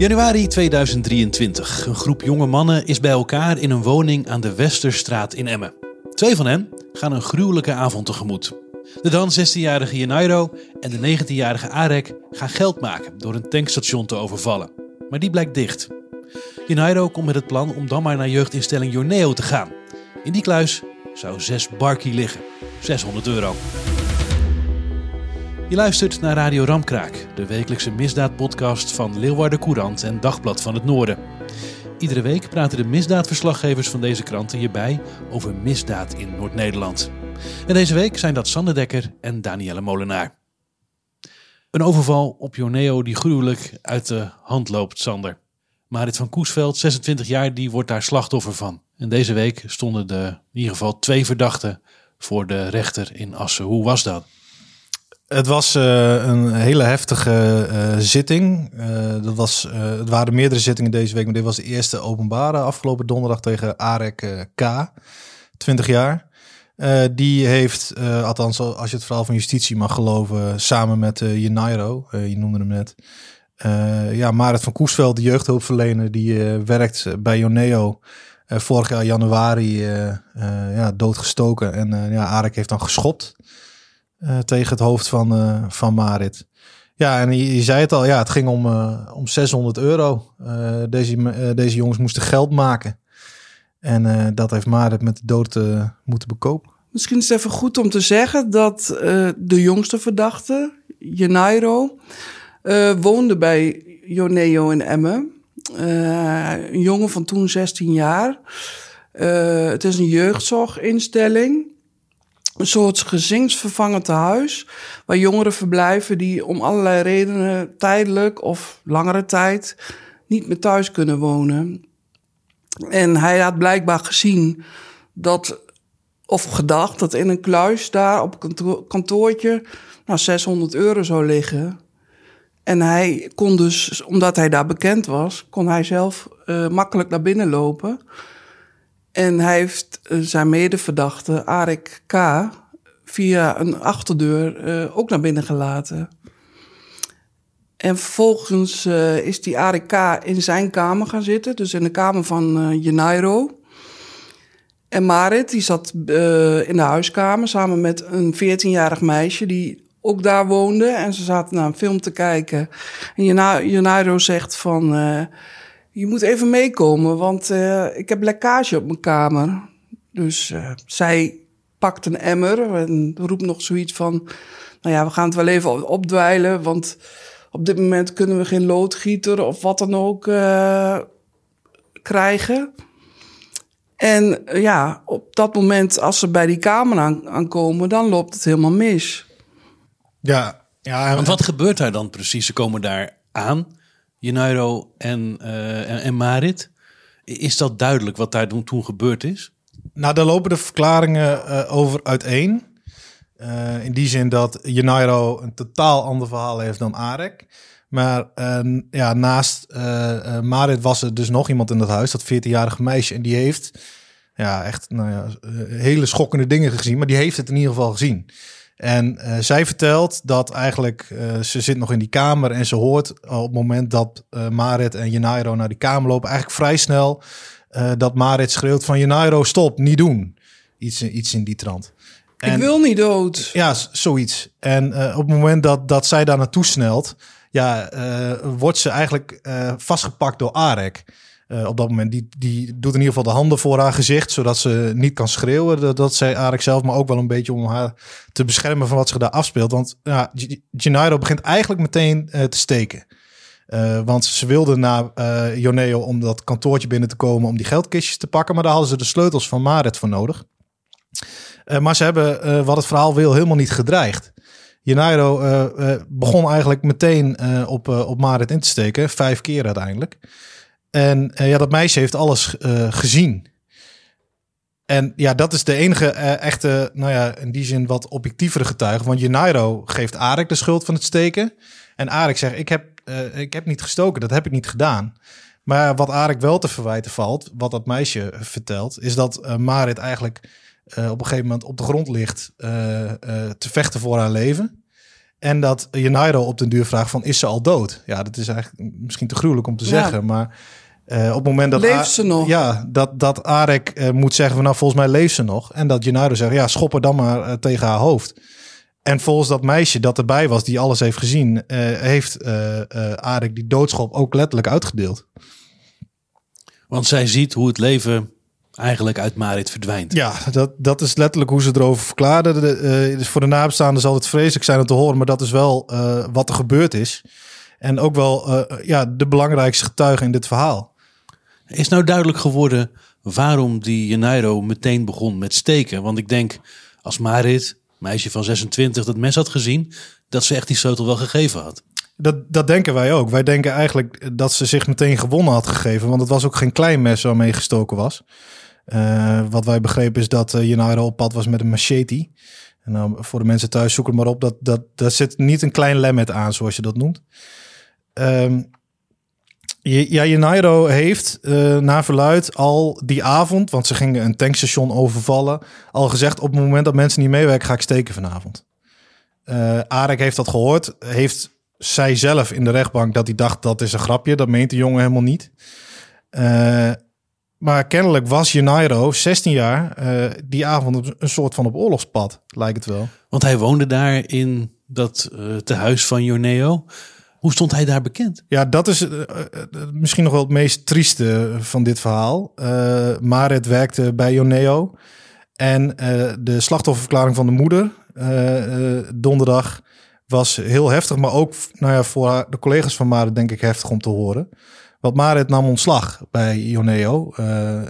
Januari 2023. Een groep jonge mannen is bij elkaar in een woning aan de Westerstraat in Emmen. Twee van hen gaan een gruwelijke avond tegemoet. De dan 16-jarige Janairo en de 19-jarige Arek gaan geld maken door een tankstation te overvallen. Maar die blijkt dicht. Janairo komt met het plan om dan maar naar jeugdinstelling Joneo te gaan. In die kluis zou 6 barkie liggen. 600 euro. Je luistert naar Radio Ramkraak, de wekelijkse misdaadpodcast van Leeuwarden Courant en Dagblad van het Noorden. Iedere week praten de misdaadverslaggevers van deze kranten hierbij over misdaad in Noord-Nederland. En deze week zijn dat Sander Dekker en Danielle Molenaar. Een overval op Joneo die gruwelijk uit de hand loopt, Sander. Marit van Koesveld, 26 jaar, die wordt daar slachtoffer van. En deze week stonden de, in ieder geval twee verdachten voor de rechter in Assen. Hoe was dat? Het was uh, een hele heftige uh, zitting. Uh, dat was, het waren meerdere zittingen deze week, maar dit was de eerste openbare afgelopen donderdag tegen Arek K, 20 jaar. die heeft, althans als je het verhaal van justitie mag geloven, samen met uh, Jenairo, je noemde hem net, ja, Marit van Koesveld, de jeugdhulpverlener, die werkt bij Joneo, vorig jaar januari ja, doodgestoken. En ja, Arek heeft dan geschopt. Uh, tegen het hoofd van, uh, van Marit. Ja, en je, zei het al, ja, het ging om, uh, om 600 euro. deze, deze jongens moesten geld maken. En dat heeft Marit met de dood moeten bekopen. Misschien is het even goed om te zeggen dat de jongste verdachte, Jenairo, woonde bij Joneo in Emmen. een jongen van toen 16 jaar. het is een jeugdzorginstelling een soort gezinsvervangend tehuis. Waar jongeren verblijven die om allerlei redenen tijdelijk of langere tijd niet meer thuis kunnen wonen. En hij had blijkbaar gezien dat, of gedacht, dat in een kluis daar op een kantoortje nou, 600 euro zou liggen. En hij kon dus, omdat hij daar bekend was, kon hij zelf uh, makkelijk naar binnen lopen. En hij heeft uh, zijn medeverdachte, Arik K., via een achterdeur uh, ook naar binnen gelaten. En vervolgens uh, is die Arik K. in zijn kamer gaan zitten, dus in de kamer van uh, Jenairo. En Marit, die zat in de huiskamer samen met een 14-jarig meisje die ook daar woonde. En ze zaten naar een film te kijken. En Jenairo zegt van je moet even meekomen, want uh, ik heb lekkage op mijn kamer. Dus uh, zij pakt een emmer en roept nog zoiets van... nou ja, we gaan het wel even opdwijlen, want op dit moment kunnen we geen loodgieter of wat dan ook uh, krijgen. En ja, op dat moment, als ze bij die kamer aan, aankomen, dan loopt het helemaal mis. Ja, ja. Want wat gebeurt daar dan precies? Ze komen daar aan. Jenairo en, uh, en, en, Marit. Is dat duidelijk wat daar toen gebeurd is? Nou, daar lopen de verklaringen uh, over uiteen. Uh, in die zin dat Jenairo een totaal ander verhaal heeft dan Arek. Maar ja, naast Marit was er dus nog iemand in dat huis, dat 14-jarige meisje. En die heeft ja, echt nou ja, hele schokkende dingen gezien. Maar die heeft het in ieder geval gezien. En uh, zij vertelt dat eigenlijk uh, ze zit nog in die kamer en ze hoort op het moment dat uh, Marit en Jenairo naar die kamer lopen, eigenlijk vrij snel dat Marit schreeuwt van Jenairo stop, niet doen. Iets, iets in die trant. En, Ik wil niet dood. Ja, zoiets. En op het moment dat, dat zij daar naartoe snelt, ja, wordt ze eigenlijk vastgepakt door Arek. Uh, op dat moment. Die, die doet in ieder geval de handen voor haar gezicht, zodat ze niet kan schreeuwen. Dat, zei Arik zelf, maar ook wel een beetje om haar te beschermen van wat zich daar afspeelt. Want ja, Gennaro begint eigenlijk meteen uh, te steken. Uh, want ze wilde naar Joneo om dat kantoortje binnen te komen om die geldkistjes te pakken. Maar daar hadden ze de sleutels van Marit voor nodig. maar ze hebben, wat het verhaal wil, helemaal niet gedreigd. Jenairo begon eigenlijk meteen op, op Marit in te steken. Vijf keer uiteindelijk. En uh, ja, dat meisje heeft alles uh, gezien. En ja, dat is de enige uh, echte, nou ja, in die zin wat objectievere getuige. Want Jenairo geeft Arek de schuld van het steken. En Arek zegt, ik heb, ik heb niet gestoken, dat heb ik niet gedaan. Maar wat Arek wel te verwijten valt, wat dat meisje vertelt, is dat Marit eigenlijk op een gegeven moment op de grond ligt te vechten voor haar leven. En dat Janeiro op den duur vraagt van, is ze al dood? Ja, dat is eigenlijk misschien te gruwelijk om te Ja. zeggen, maar eh, op het moment dat... Leeft ze nog? Ja, dat, dat Arek eh, moet zeggen van, nou, volgens mij leeft ze nog. En dat Janeiro zegt, ja, schop er dan maar eh, tegen haar hoofd. En volgens dat meisje dat erbij was, die alles heeft gezien, eh, heeft eh eh, Arek die doodschop ook letterlijk uitgedeeld. Want zij ziet hoe het leven eigenlijk uit Marit verdwijnt. Ja, dat, dat is letterlijk hoe ze erover verklaarden. De, eh, dus voor de nabestaanden zal het vreselijk zijn om te horen, maar dat is wel eh, wat er gebeurd is. En ook wel eh, ja, de belangrijkste getuige in dit verhaal. Is nou duidelijk geworden waarom die Janeiro meteen begon met steken? Want ik denk, als Marit, meisje van 26, dat mes had gezien, dat ze echt die sleutel wel gegeven had. Dat, dat denken wij ook. Wij denken eigenlijk dat ze zich meteen gewonnen had gegeven. Want het was ook geen klein mes waarmee gestoken was. Eh, wat wij begrepen is dat uh, op pad was met een machete. En nou, voor de mensen thuis, zoek het maar op. Dat, dat, daar zit niet een klein lemmet aan, zoals je dat noemt. Ehm, ja, heeft uh, naar verluid al die avond, want ze gingen een tankstation overvallen, al gezegd op het moment dat mensen niet meewerken, ga ik steken vanavond. Uh, heeft dat gehoord, heeft zij zelf in de rechtbank dat hij dacht dat is een grapje, dat meent de jongen helemaal niet. Maar kennelijk was Janeiro, 16 jaar, uh, die avond een soort van op oorlogspad, lijkt het wel. Want hij woonde daar in dat uh, tehuis van Joneo. Hoe stond hij daar bekend? Ja, dat is uh, misschien nog wel het meest trieste van dit verhaal. Uh, Marit werkte bij Joneo. En de slachtofferverklaring van de moeder donderdag was heel heftig. Maar ook nou ja, voor haar, de collega's van Marit denk ik heftig om te horen. Want Marit nam ontslag bij Joneo.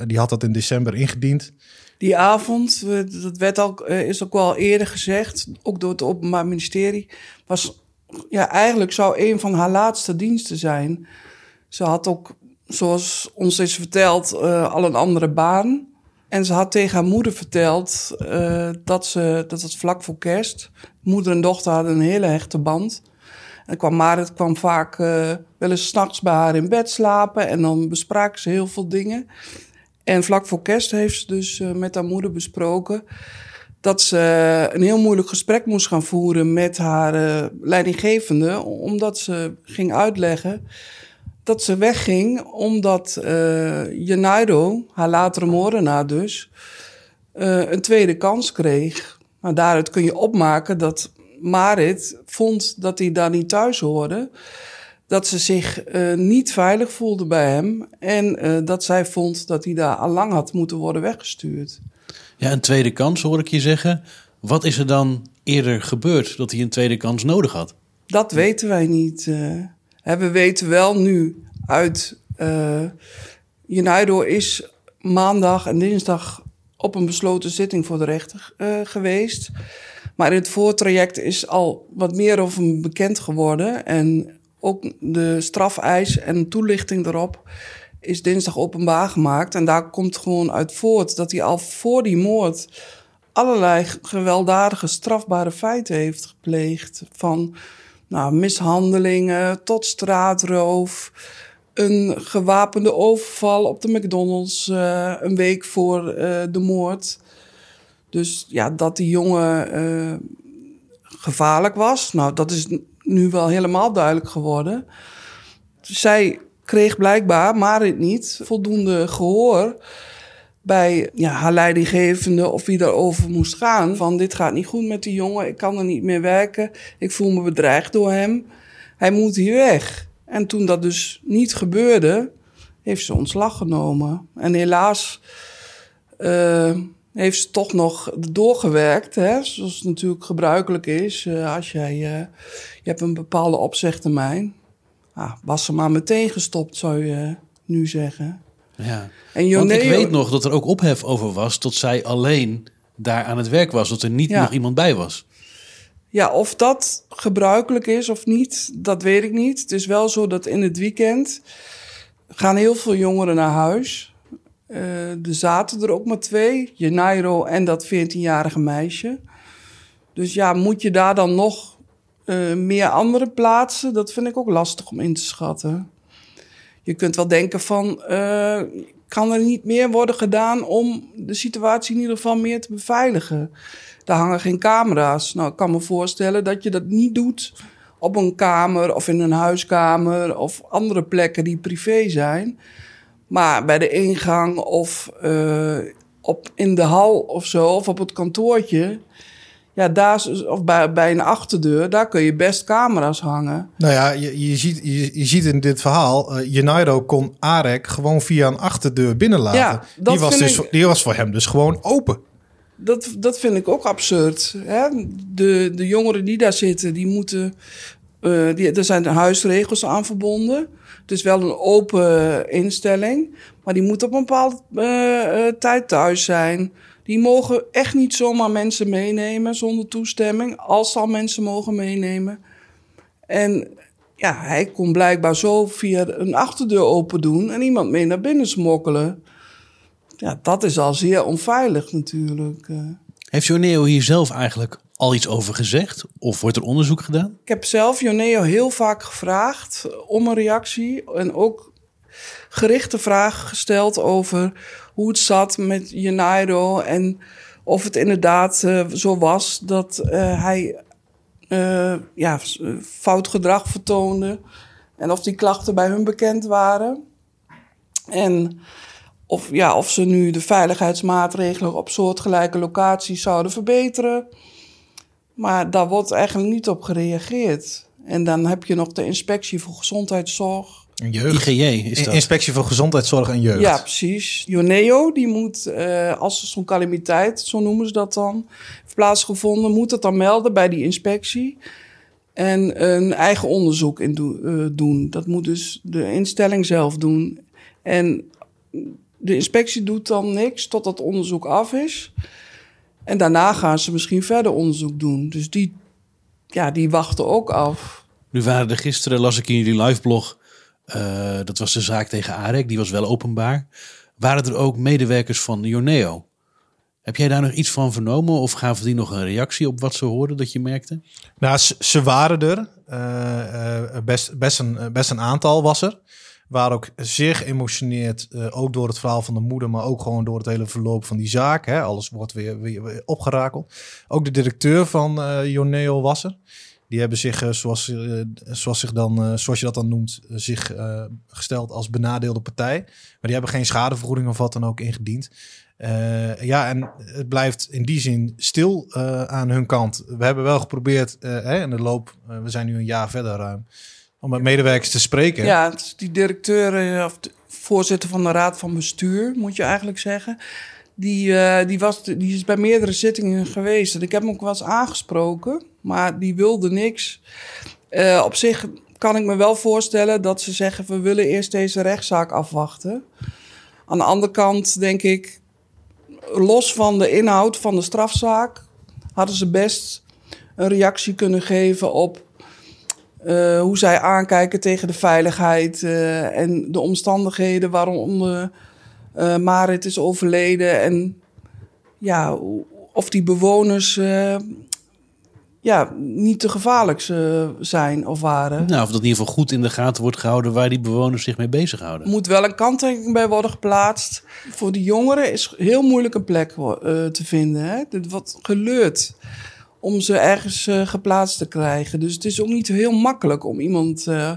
die had dat in december ingediend. Die avond, dat werd al, is ook wel eerder gezegd, ook door het Openbaar Ministerie, was ja, eigenlijk zou een van haar laatste diensten zijn. Ze had ook, zoals ons is verteld, uh, al een andere baan. En ze had tegen haar moeder verteld dat, ze, dat het vlak voor kerst... moeder en dochter hadden een hele hechte band. En kwam Marit kwam vaak uh, wel eens s'nachts bij haar in bed slapen... en dan bespraken ze heel veel dingen. En vlak voor kerst heeft ze dus met haar moeder besproken dat ze een heel moeilijk gesprek moest gaan voeren met haar leidinggevende, omdat ze ging uitleggen dat ze wegging omdat uh, haar latere moordenaar dus, een tweede kans kreeg. Maar daaruit kun je opmaken dat Marit vond dat hij daar niet thuis hoorde. Dat ze zich uh, niet veilig voelde bij hem. En uh, dat zij vond dat hij daar al lang had moeten worden weggestuurd. Ja, een tweede kans hoor ik je zeggen. Wat is er dan eerder gebeurd dat hij een tweede kans nodig had? Dat weten wij niet. Uh, we weten wel nu uit. Uh, Unido is maandag en dinsdag op een besloten zitting voor de rechter uh, geweest. Maar in het voortraject is al wat meer over hem bekend geworden. En ook de strafeis en toelichting erop is dinsdag openbaar gemaakt. En daar komt gewoon uit voort dat hij al voor die moord allerlei gewelddadige, strafbare feiten heeft gepleegd. Van nou, mishandelingen tot straatroof. Een gewapende overval op de McDonald's uh, een week voor uh, de moord. Dus ja, dat die jongen uh, gevaarlijk was, nou, dat is nu wel helemaal duidelijk geworden. Zij kreeg blijkbaar, maar het niet, voldoende gehoor bij ja, haar leidinggevende of wie daarover moest gaan. Van dit gaat niet goed met die jongen, ik kan er niet meer werken, ik voel me bedreigd door hem. Hij moet hier weg. En toen dat dus niet gebeurde, heeft ze ontslag genomen. En helaas uh, heeft ze toch nog doorgewerkt, hè, zoals het natuurlijk gebruikelijk is. Uh, als jij, uh, je hebt een bepaalde opzegtermijn. Ah, was ze maar meteen gestopt, zou je nu zeggen. Ja. En Joneo... Want ik weet nog dat er ook ophef over was tot zij alleen daar aan het werk was. Dat er niet ja. nog iemand bij was. Ja, of dat gebruikelijk is of niet, dat weet ik niet. Het is wel zo dat in het weekend gaan heel veel jongeren naar huis. Uh, er zaten er ook maar twee, Janeiro en dat 14-jarige meisje. Dus ja, moet je daar dan nog uh, meer andere plaatsen? Dat vind ik ook lastig om in te schatten. je kunt wel denken van, eh, kan er niet meer worden gedaan om de situatie in ieder geval meer te beveiligen? Daar hangen geen camera's. Nou, ik kan me voorstellen dat je dat niet doet op een kamer of in een huiskamer of andere plekken die privé zijn. Maar bij de ingang of uh, op, in de hal of zo, of op het kantoortje. Ja, daar, of bij, bij een achterdeur, daar kun je best camera's hangen. Nou ja, je, je, ziet, je, je ziet in dit verhaal, uh, Unido kon Arek gewoon via een achterdeur binnenlaten. Ja, die, was dus, ik... die was voor hem dus gewoon open. Dat, dat vind ik ook absurd. Hè? De, de jongeren die daar zitten, die moeten. Uh, die, er zijn huisregels aan verbonden. Is wel een open instelling. Maar die moeten op een bepaalde uh, uh, tijd thuis zijn. Die mogen echt niet zomaar mensen meenemen zonder toestemming. Als al mensen mogen meenemen. En ja, hij kon blijkbaar zo via een achterdeur open doen en iemand mee naar binnen smokkelen. Ja, dat is al zeer onveilig natuurlijk. Eh. Heeft Joneo hier zelf eigenlijk al iets over gezegd? Of wordt er onderzoek gedaan? Ik heb zelf Joneo heel vaak gevraagd om een reactie. En ook gerichte vragen gesteld over hoe het zat met Janeiro. En of het inderdaad uh, zo was dat uh, hij uh, ja, fout gedrag vertoonde. En of die klachten bij hun bekend waren. En of, ja, of ze nu de veiligheidsmaatregelen op soortgelijke locaties zouden verbeteren. Maar daar wordt eigenlijk niet op gereageerd. En dan heb je nog de inspectie voor gezondheidszorg. Jeugd. IGJ is dat. Inspectie voor Gezondheidszorg en Jeugd. Ja, precies. Joneo, die moet, uh, als zo'n calamiteit, zo noemen ze dat dan, heeft plaatsgevonden, moet het dan melden bij die inspectie. En een eigen onderzoek in do uh, doen. Dat moet dus de instelling zelf doen. En de inspectie doet dan niks tot dat onderzoek af is. En daarna gaan ze misschien verder onderzoek doen. Dus die, ja, die wachten ook af. Nu waren er gisteren, las ik in jullie liveblog, uh, dat was de zaak tegen Arek, die was wel openbaar. Waren er ook medewerkers van Joneo? Heb jij daar nog iets van vernomen of gaven die nog een reactie op wat ze hoorden dat je merkte? Nou, ze, waren er. Uh, uh, best, best, een, best een aantal was er waren ook zeer geëmotioneerd, uh, ook door het verhaal van de moeder, maar ook gewoon door het hele verloop van die zaak. Hè. Alles wordt weer, weer, opgerakeld. Ook de directeur van uh, Joneo was er. Die hebben zich, uh, zoals, zoals, zich dan, zoals je dat dan noemt, zich gesteld als benadeelde partij. Maar die hebben geen schadevergoeding of wat dan ook ingediend. ja, en het blijft in die zin stil aan hun kant. We hebben wel geprobeerd hè, in de loop, we zijn nu een jaar verder ruim om met medewerkers te spreken. Ja, die directeur eh, of voorzitter van de raad van bestuur, moet je eigenlijk zeggen. Die, uh, die, was, die is bij meerdere zittingen geweest. Ik heb hem ook wel eens aangesproken, maar die wilde niks. Uh, op zich kan ik me wel voorstellen dat ze zeggen: we willen eerst deze rechtszaak afwachten. Aan de andere kant denk ik, los van de inhoud van de strafzaak, hadden ze best een reactie kunnen geven op uh, hoe zij aankijken tegen de veiligheid uh, en de omstandigheden waarom uh, Marit is overleden. En ja, of die bewoners ja, niet te gevaarlijk zijn of waren. Nou, of dat in ieder geval goed in de gaten wordt gehouden waar die bewoners zich mee bezighouden. Er moet wel een kanttekening bij worden geplaatst. Voor de jongeren is heel moeilijk een plek te vinden. Hè? Het wordt geleurd om ze ergens uh, geplaatst te krijgen. Dus het is ook niet heel makkelijk om iemand uh,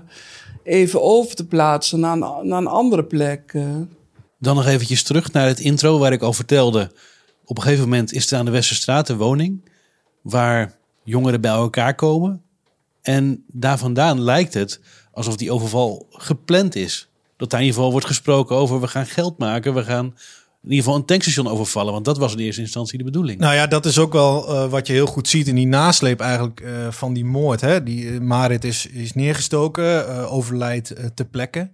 even over te plaatsen naar een, naar een andere plek. Uh. Dan nog eventjes terug naar het intro waar ik al vertelde. Op een gegeven moment is er aan de Westerstraat een woning waar jongeren bij elkaar komen. En daar vandaan lijkt het alsof die overval gepland is. Dat daar in ieder geval wordt gesproken over we gaan geld maken, we gaan in ieder geval een tankstation overvallen. Want dat was in eerste instantie de bedoeling. Nou ja, dat is ook wel uh, wat je heel goed ziet in die nasleep eigenlijk uh, van die moord. Hè? Die uh, Marit is, is neergestoken, overlijdt ter plekke.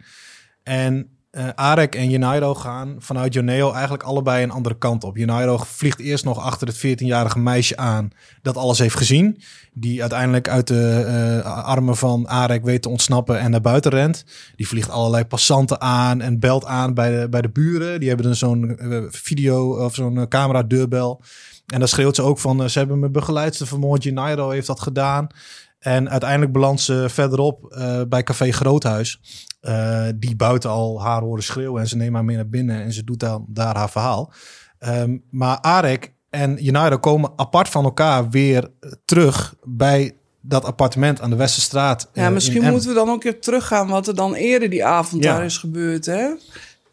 En uh, Arek en Junairo gaan vanuit Joneo eigenlijk allebei een andere kant op. Junairo vliegt eerst nog achter het 14-jarige meisje aan dat alles heeft gezien. Die uiteindelijk uit de uh, armen van Arek weet te ontsnappen en naar buiten rent. Die vliegt allerlei passanten aan en belt aan bij de, bij de buren. Die hebben dan zo'n uh, video of zo'n camera deurbel. En dan schreeuwt ze ook van, ze hebben me begeleid, ze vermoord, Junairo heeft dat gedaan. En uiteindelijk belandt ze verderop uh, bij Café Groothuis. Uh, die buiten al haar horen schreeuwen en ze neemt haar mee naar binnen en ze doet dan daar haar verhaal. Um, maar Arek en United komen apart van elkaar weer terug bij dat appartement aan de Westerstraat. Ja, misschien moeten we dan ook een keer teruggaan wat er dan eerder die avond daar is gebeurd, hè?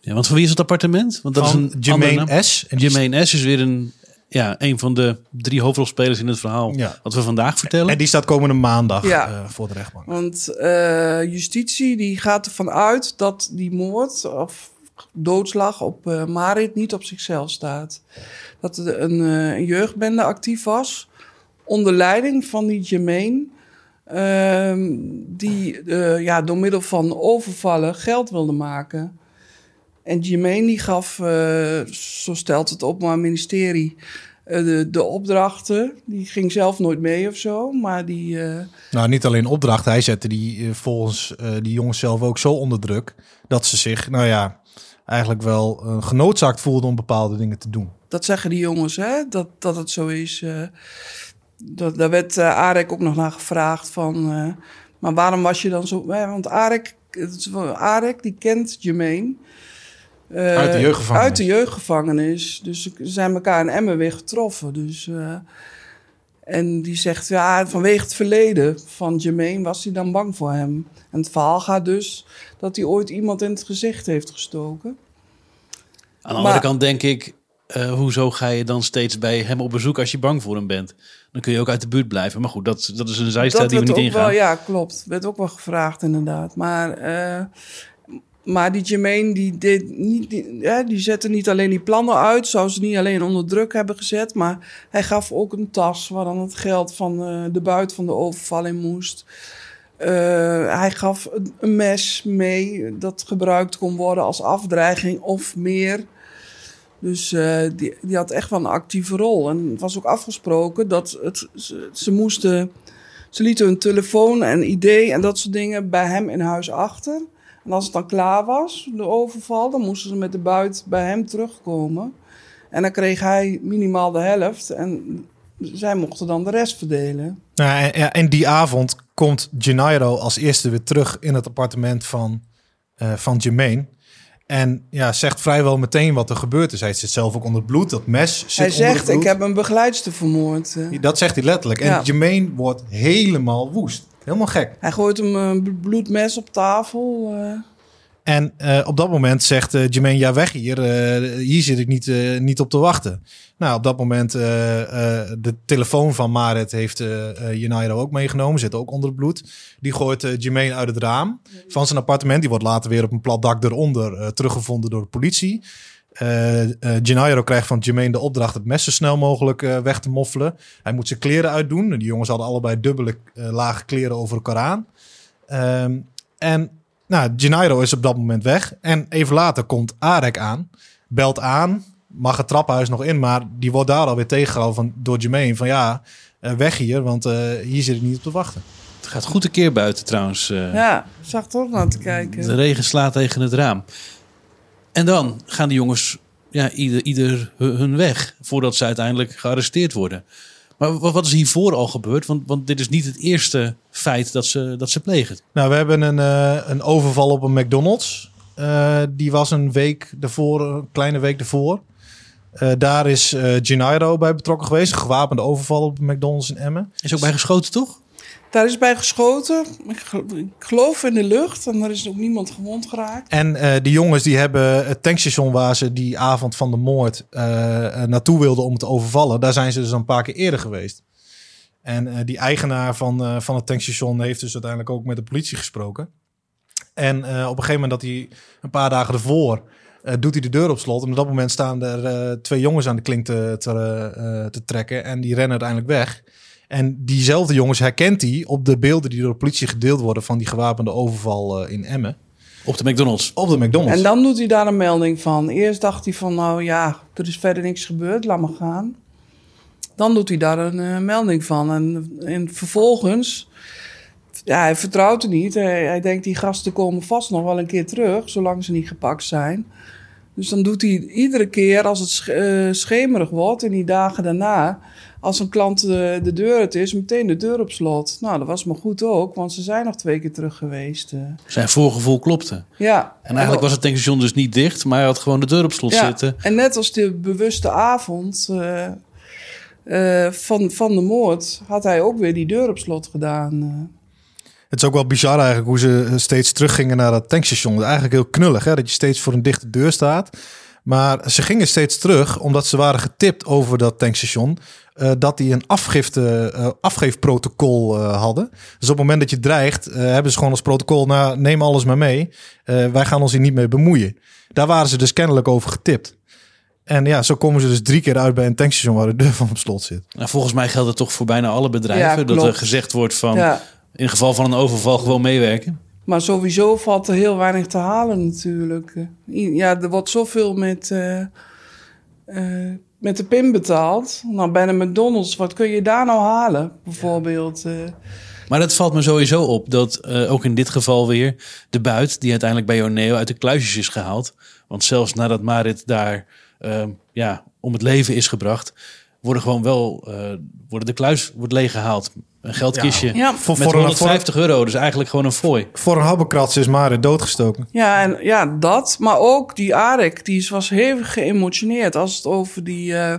Ja, want voor wie is het appartement? Want dat van is een Jermaine S. En Jermaine S. is weer een, ja, een van de drie hoofdrolspelers in het verhaal. Ja. Wat we vandaag vertellen. En die staat komende maandag Ja. eh, voor de rechtbank. Want eh, justitie die gaat ervan uit dat die moord of doodslag op eh, Marit niet op zichzelf staat. Dat er een, eh, een jeugdbende actief was onder leiding van die Jermaine. ehm, die eh, ja, door middel van overvallen geld wilde maken. En Jermaine die gaf, eh, zo stelt het Openbaar Ministerie, eh, de, de opdrachten. Die ging zelf nooit mee of zo, maar die... eh, Nou, niet alleen opdracht. Hij zette die volgens die jongens zelf ook zo onder druk dat ze zich, nou ja, eigenlijk wel genoodzaakt voelden om bepaalde dingen te doen. Dat zeggen die jongens, hè? Dat, dat het zo is. dat, daar werd Arek ook nog naar gevraagd van... maar waarom was je dan zo... Want Arek, Arek die kent Jermaine. Eh, Uit de jeugdgevangenis. Uit de jeugdgevangenis. Dus ze zijn elkaar in Emmen weer getroffen. Dus, eh, en die zegt, ja, vanwege het verleden van Jermaine was hij dan bang voor hem. En het verhaal gaat dus dat hij ooit iemand in het gezicht heeft gestoken. Aan de andere kant denk ik, eh, hoezo ga je dan steeds bij hem op bezoek als je bang voor hem bent? Dan kun je ook uit de buurt blijven. Maar goed, dat, dat is een zijstraat die we niet ingaan. Wel, ja, klopt. Werd ook wel gevraagd, inderdaad. Maar, eh, maar die Jermaine, die, die, die zette niet alleen die plannen uit... zou ze niet alleen onder druk hebben gezet... maar hij gaf ook een tas waar dan het geld van eh, de buit van de overval in moest... Eh, hij gaf een, een mes mee dat gebruikt kon worden als afdreiging of meer. Dus eh, die, die had echt wel een actieve rol. En het was ook afgesproken dat het, ze, ze moesten... Ze lieten hun telefoon en idee en dat soort dingen bij hem in huis achter. En als het dan klaar was, de overval, dan moesten ze met de buit bij hem terugkomen. En dan kreeg hij minimaal de helft en zij mochten dan de rest verdelen. Nou, en, ja, en die avond komt Gennaro als eerste weer terug in het appartement van, eh, van Jermaine. En ja, zegt vrijwel meteen wat er gebeurd is. Hij zit zelf ook onder het bloed. Dat mes zit hij onder zegt, het bloed. ik heb een begeleidster vermoord. Dat zegt hij letterlijk. En Ja. Jermaine wordt helemaal woest. Helemaal gek. Hij gooit hem een bloedmes op tafel. eh. En eh, op dat moment zegt eh Jermaine, ja weg hier. eh, hier zit ik niet, eh, niet op te wachten. Nou, op dat moment eh, eh, de telefoon van Marit heeft eh eh, United ook meegenomen. Zit ook onder het bloed. Die gooit eh Jermaine uit het raam van zijn appartement. Die wordt later weer op een plat dak eronder eh, teruggevonden door de politie. Eh eh, Gennaro krijgt van Jermaine de opdracht het mes zo snel mogelijk eh, weg te moffelen. Hij moet zijn kleren uitdoen. Die jongens hadden allebei dubbele eh, lage kleren over elkaar aan. Ehm, en nou, Gennaro is op dat moment weg. En even later komt Arek aan. Belt aan. Mag het trappenhuis nog in. Maar die wordt daar alweer tegengehouden van, door Jermaine. Van ja, weg hier. Want eh, hier zit ik niet op te wachten. Het gaat goed een keer buiten trouwens. eh. Ja, ik zag ook naar te kijken. De regen slaat tegen het raam. En dan gaan die jongens ja, ieder, ieder hu- hun weg voordat ze uiteindelijk gearresteerd worden. Maar wa- wat is hiervoor al gebeurd? Want, want dit is niet het eerste feit dat ze, dat ze plegen. Nou, we hebben een, eh, een overval op een McDonald's. Eh, die was een week ervoor, een kleine week ervoor. Eh, daar is Gennaro bij betrokken geweest. Een gewapende overval op McDonald's in Emmen. Is ook bij geschoten, toch? Daar is bij geschoten. Ik gel- ik geloof in de lucht. En er is ook niemand gewond geraakt. En eh die jongens die hebben het tankstation waar ze die avond van de moord eh, eh, naartoe wilden om te overvallen. Daar zijn ze dus een paar keer eerder geweest. En die eigenaar van, van het tankstation heeft dus uiteindelijk ook met de politie gesproken. En op een gegeven moment dat hij een paar dagen ervoor doet hij de deur op slot. En op dat moment staan er twee jongens aan de klink te, te trekken. En die rennen uiteindelijk weg. En diezelfde jongens herkent hij op de beelden die door de politie gedeeld worden van die gewapende overval eh, in Emmen. Op de McDonald's. Op de McDonald's. En dan doet hij daar een melding van. Eerst dacht hij van, nou ja, er is verder niks gebeurd, laat maar gaan. Dan doet hij daar een eh, melding van. En, en vervolgens, ja, hij vertrouwt er niet. Hij, hij denkt, die gasten komen vast nog wel een keer terug, zolang ze niet gepakt zijn. Dus dan doet hij iedere keer als het sch- eh, schemerig wordt, in die dagen daarna, als een klant de, de deur uit is, meteen de deur op slot. Nou, dat was maar goed ook, want ze zijn nog twee keer terug geweest. eh. Zijn voorgevoel klopte. ja. En eigenlijk was het tankstation dus niet dicht, maar hij had gewoon de deur op slot ja. zitten. En net als de bewuste avond eh, eh, van, van de moord, had hij ook weer die deur op slot gedaan. eh. Het is ook wel bizar eigenlijk hoe ze steeds teruggingen naar dat tankstation. Dat is eigenlijk heel knullig hè, dat je steeds voor een dichte deur staat. Maar ze gingen steeds terug omdat ze waren getipt over dat tankstation. eh, dat die een afgifte, eh, afgeefprotocol eh, hadden. Dus op het moment dat je dreigt, eh, hebben ze gewoon als protocol... Nou, neem alles maar mee. Eh, wij gaan ons hier niet mee bemoeien. Daar waren ze dus kennelijk over getipt. En ja, zo komen ze dus drie keer uit bij een tankstation waar de deur van op slot zit. Nou, volgens mij geldt het toch voor bijna alle bedrijven. Ja, dat er gezegd wordt van Ja. in geval van een overval gewoon meewerken. Maar sowieso valt er heel weinig te halen natuurlijk. Ja, er wordt zoveel met, eh, eh, met de pin betaald. Nou, bij de McDonald's, wat kun je daar nou halen? Bijvoorbeeld. eh. Maar het valt me sowieso op dat ook in dit geval weer de buit die uiteindelijk bij Joneo uit de kluisjes is gehaald. Want zelfs nadat Marit daar eh, ja, om het leven is gebracht, worden gewoon wel worden de kluis wordt leeggehaald. Een geldkistje Ja. Voor, met voor, een, 150 euro, dus eigenlijk gewoon een fooi. voor een habbekrats is Marit doodgestoken. Ja, en ja, dat. Maar ook die Arek, die is- was hevig geëmotioneerd als het over die, eh,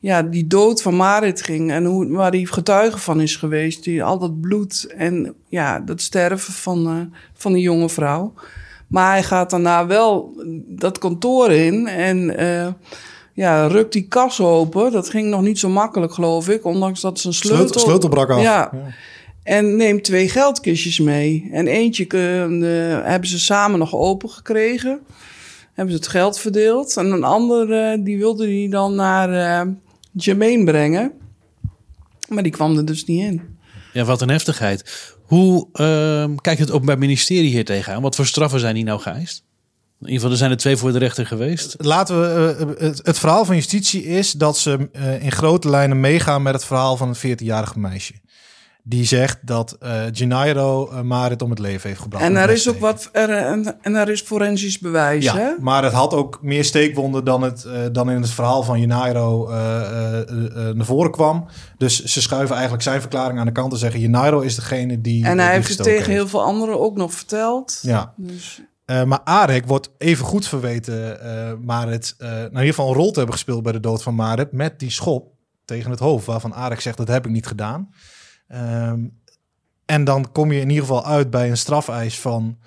ja, die dood van Marit ging. En hoe, waar die getuige van is geweest. Die, al dat bloed en ja, dat sterven van, eh, van die jonge vrouw. Maar hij gaat daarna wel dat kantoor in en eh, ja, rukt die kas open. Dat ging nog niet zo makkelijk, geloof ik. Ondanks dat zijn sleutel... Sleutel, sleutel brak af. Ja. En neemt twee geldkistjes mee. En eentje eh, hebben ze samen nog open gekregen. Hebben ze het geld verdeeld. En een ander, eh, die wilde die dan naar eh Jermaine brengen. Maar die kwam er dus niet in. Ja, wat een heftigheid. Hoe ehm, kijkt het Openbaar Ministerie hier tegenaan? Wat voor straffen zijn die nou geëist? In ieder geval, er zijn er twee voor de rechter geweest. Laten we, eh, het, het verhaal van justitie is dat ze eh, in grote lijnen meegaan met het verhaal van een 14-jarige meisje. Die zegt dat eh Gennaro eh, Marit om het leven heeft gebracht. En er is ook wat. Er, en, en er is forensisch bewijs, hè? Ja, maar het had ook meer steekwonden dan, het, eh, dan in het verhaal van Gennaro eh, eh, eh, eh, naar voren kwam. Dus ze schuiven eigenlijk zijn verklaring aan de kant en zeggen... Gennaro is degene die En die hij heeft het tegen heel veel anderen ook nog verteld. Ja, Dus, Eh, maar Arek wordt even goed verweten eh Marit, eh nou in ieder geval een rol te hebben gespeeld bij de dood van Marit met die schop tegen het hoofd, waarvan Arek zegt dat heb ik niet gedaan. Ehm, en dan kom je in ieder geval uit bij een strafeis van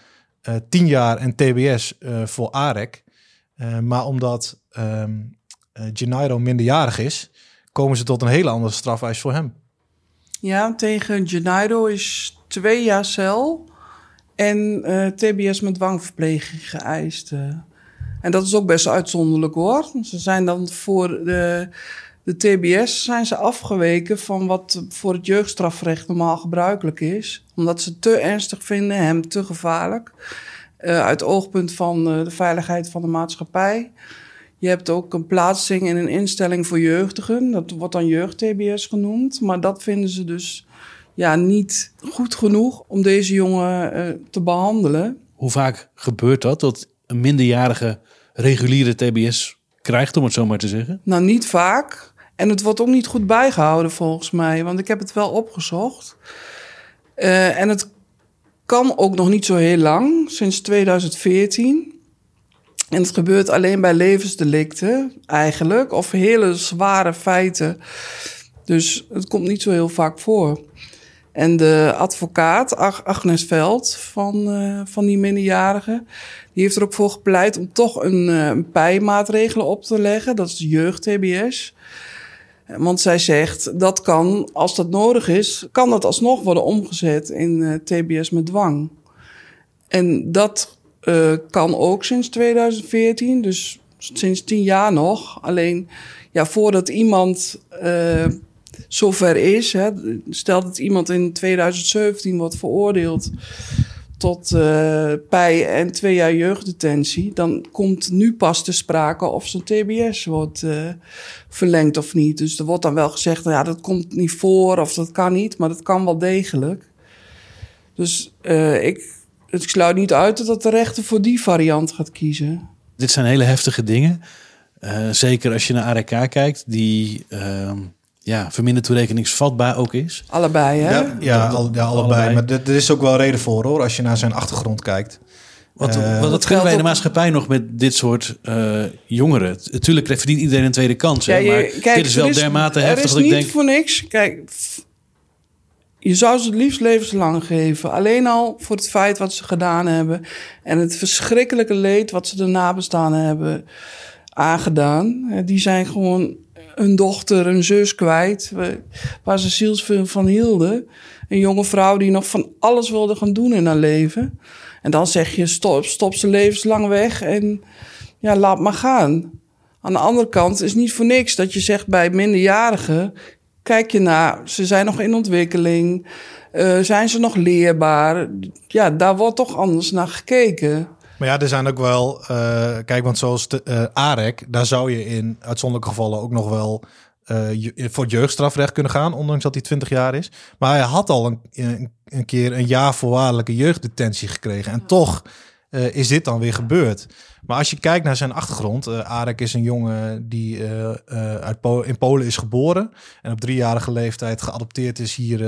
eh 10 jaar en TBS voor Arek. Maar omdat eh, Gennaro minderjarig is, komen ze tot een hele andere strafeis voor hem. ja, tegen Gennaro is twee jaar cel. En eh, TBS met dwangverpleging geëist. eh. En dat is ook best uitzonderlijk hoor. Ze zijn dan voor de, de TBS zijn ze afgeweken van wat voor het jeugdstrafrecht normaal gebruikelijk is. Omdat ze te ernstig vinden, hem te gevaarlijk. Eh, uit oogpunt van de veiligheid van de maatschappij. Je hebt ook een plaatsing in een instelling voor jeugdigen. Dat wordt dan jeugd-TBS genoemd. Maar dat vinden ze dus ja, niet goed genoeg om deze jongen eh, te behandelen. Hoe vaak gebeurt dat? Dat een minderjarige reguliere TBS krijgt, om het zo maar te zeggen? Nou, niet vaak. En het wordt ook niet goed bijgehouden volgens mij. Want ik heb het wel opgezocht. Eh, en het kan ook nog niet zo heel lang, sinds 2014. En het gebeurt alleen bij levensdelicten eigenlijk. Of hele zware feiten. Dus het komt niet zo heel vaak voor. En de advocaat, Ag- Agnes Veld, van, eh, van die minderjarige... die heeft er ook voor gepleit om toch een, eh, een pijmaatregelen op te leggen. Dat is jeugd-TBS. Want zij zegt, dat kan, als dat nodig is... kan dat alsnog worden omgezet in eh, TBS met dwang. En dat eh, kan ook sinds 2014, dus sinds tien jaar nog. Alleen, ja, voordat iemand eh, zover is... Hè, stel dat iemand in 2017 wordt veroordeeld tot eh pij en twee jaar jeugddetentie... dan komt nu pas te sprake of zijn TBS wordt eh, verlengd of niet. Dus er wordt dan wel gezegd, ja, dat komt niet voor of dat kan niet... maar dat kan wel degelijk. Dus eh, ik, ik sluit niet uit dat de rechter voor die variant gaat kiezen. Dit zijn hele heftige dingen. Zeker als je naar ARK kijkt, die ehm, ja, verminderd toerekeningsvatbaar ook is. Allebei, hè? Ja, ja, al- ja, allebei. allebei. Maar er is ook wel reden voor hoor, als je naar zijn achtergrond kijkt. Wat, Eh, wat, wat kunnen wij in de maatschappij nog met dit soort eh, jongeren? Natuurlijk verdient iedereen een tweede kans. hè, Ja, maar je- kijk, dit is wel er dermate er heftig is dat ik niet denk... voor niks. Kijk, je zou ze het liefst levenslang geven. Alleen al voor het feit wat ze gedaan hebben. En het verschrikkelijke leed wat ze de nabestaanden hebben aangedaan. Eh, Die zijn gewoon een dochter, een zus kwijt. Waar ze zielsveel van hielden. Een jonge vrouw die nog van alles wilde gaan doen in haar leven. En dan zeg je, stop, stop ze levenslang weg en ja, laat maar gaan. Aan de andere kant is niet voor niks dat je zegt bij minderjarigen... kijk je naar, ze zijn nog in ontwikkeling, eh, zijn ze nog leerbaar? Ja, daar wordt toch anders naar gekeken. Maar ja, er zijn ook wel... eh, kijk, want zoals de, eh, AREC, daar zou je in uitzonderlijke gevallen ook nog wel... je- voor jeugdstrafrecht kunnen gaan, ondanks dat hij 20 jaar is. Maar hij had al een, een, een keer een jaar voorwaardelijke jeugddetentie gekregen. En toch is dit dan weer gebeurd. Maar als je kijkt naar zijn achtergrond, eh Arek is een jongen die uit in Polen is geboren en op driejarige leeftijd geadopteerd is hier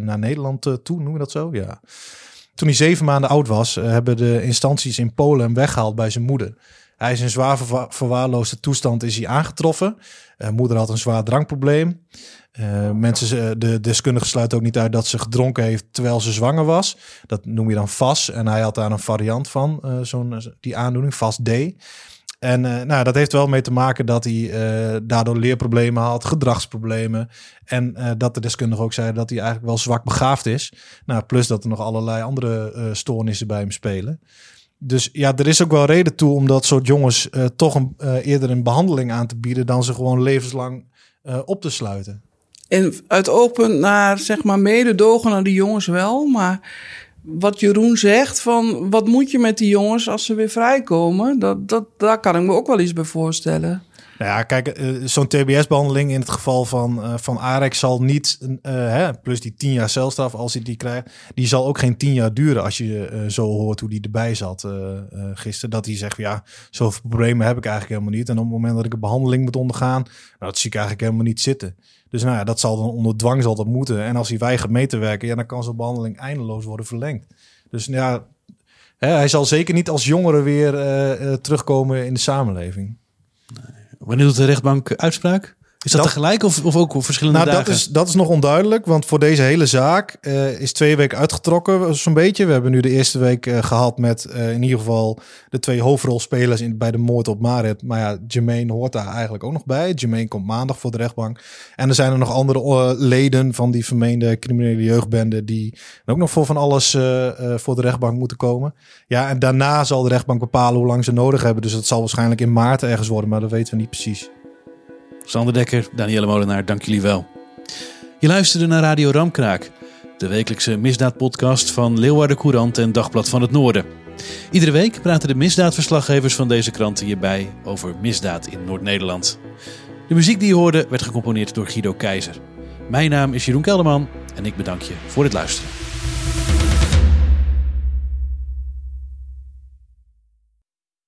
naar Nederland toe, noem je dat zo? Ja. Toen hij zeven maanden oud was, eh, hebben de instanties in Polen hem weggehaald bij zijn moeder. Hij is in zwaar verwa- verwaarloosde toestand is hij aangetroffen. Eh, moeder had een zwaar drankprobleem. Eh, mensen, de deskundigen sluiten ook niet uit dat ze gedronken heeft terwijl ze zwanger was. Dat noem je dan VAS. En hij had daar een variant van, zo'n, die aandoening, VAS-D. En eh, nou, dat heeft wel mee te maken dat hij eh, daardoor leerproblemen had, gedragsproblemen. En eh, dat de deskundigen ook zeiden dat hij eigenlijk wel zwak begaafd is. Nou, plus dat er nog allerlei andere stoornissen bij hem spelen. Dus ja, er is ook wel reden toe om dat soort jongens toch een, eerder een behandeling aan te bieden dan ze gewoon levenslang op te sluiten. En uit oogpunt naar, zeg maar, mededogen naar die jongens wel. Maar wat Jeroen zegt, van wat moet je met die jongens als ze weer vrijkomen? Dat, dat, daar kan ik me ook wel iets bij voorstellen. Nou ja, kijk, eh, zo'n TBS-behandeling in het geval van, eh van Arek zal niet, eh, hè, plus die tien jaar celstraf als hij die krijgt, die zal ook geen tien jaar duren als je zo hoort hoe die erbij zat eh, gisteren. Dat hij zegt, ja, zoveel problemen heb ik eigenlijk helemaal niet. En op het moment dat ik een behandeling moet ondergaan, nou, dat zie ik eigenlijk helemaal niet zitten. Dus nou ja, dat zal dan onder dwang zal dat moeten. En als hij weigert mee te werken, ja, dan kan zo'n behandeling eindeloos worden verlengd. Dus ja, hè, hij zal zeker niet als jongere weer eh, eh, terugkomen in de samenleving. Wanneer doet de rechtbank uitspraak? Is dat, Dat- tegelijk of, of ook op verschillende Nou, dagen? dat is, dat is nog onduidelijk, want voor deze hele zaak eh, is twee weken uitgetrokken, zo'n beetje. We hebben nu de eerste week eh, gehad met eh, in ieder geval de twee hoofdrolspelers in, bij de moord op Marit. Maar ja, Jermaine hoort daar eigenlijk ook nog bij. Jermaine komt maandag voor de rechtbank. En er zijn er nog andere leden van die vermeende criminele jeugdbende die ook nog voor van alles voor de rechtbank moeten komen. Ja, en daarna zal de rechtbank bepalen hoe lang ze nodig hebben. Dus dat zal waarschijnlijk in maart ergens worden, maar dat weten we niet precies. Sander Dekker, Danielle Molenaar, dank jullie wel. Je luisterde naar Radio Ramkraak, de wekelijkse misdaadpodcast van Leeuwarden Courant en Dagblad van het Noorden. Iedere week praten de misdaadverslaggevers van deze kranten hierbij over misdaad in Noord-Nederland. De muziek die je hoorde werd gecomponeerd door Guido Keizer. Mijn naam is Jeroen Kelderman en ik bedank je voor het luisteren.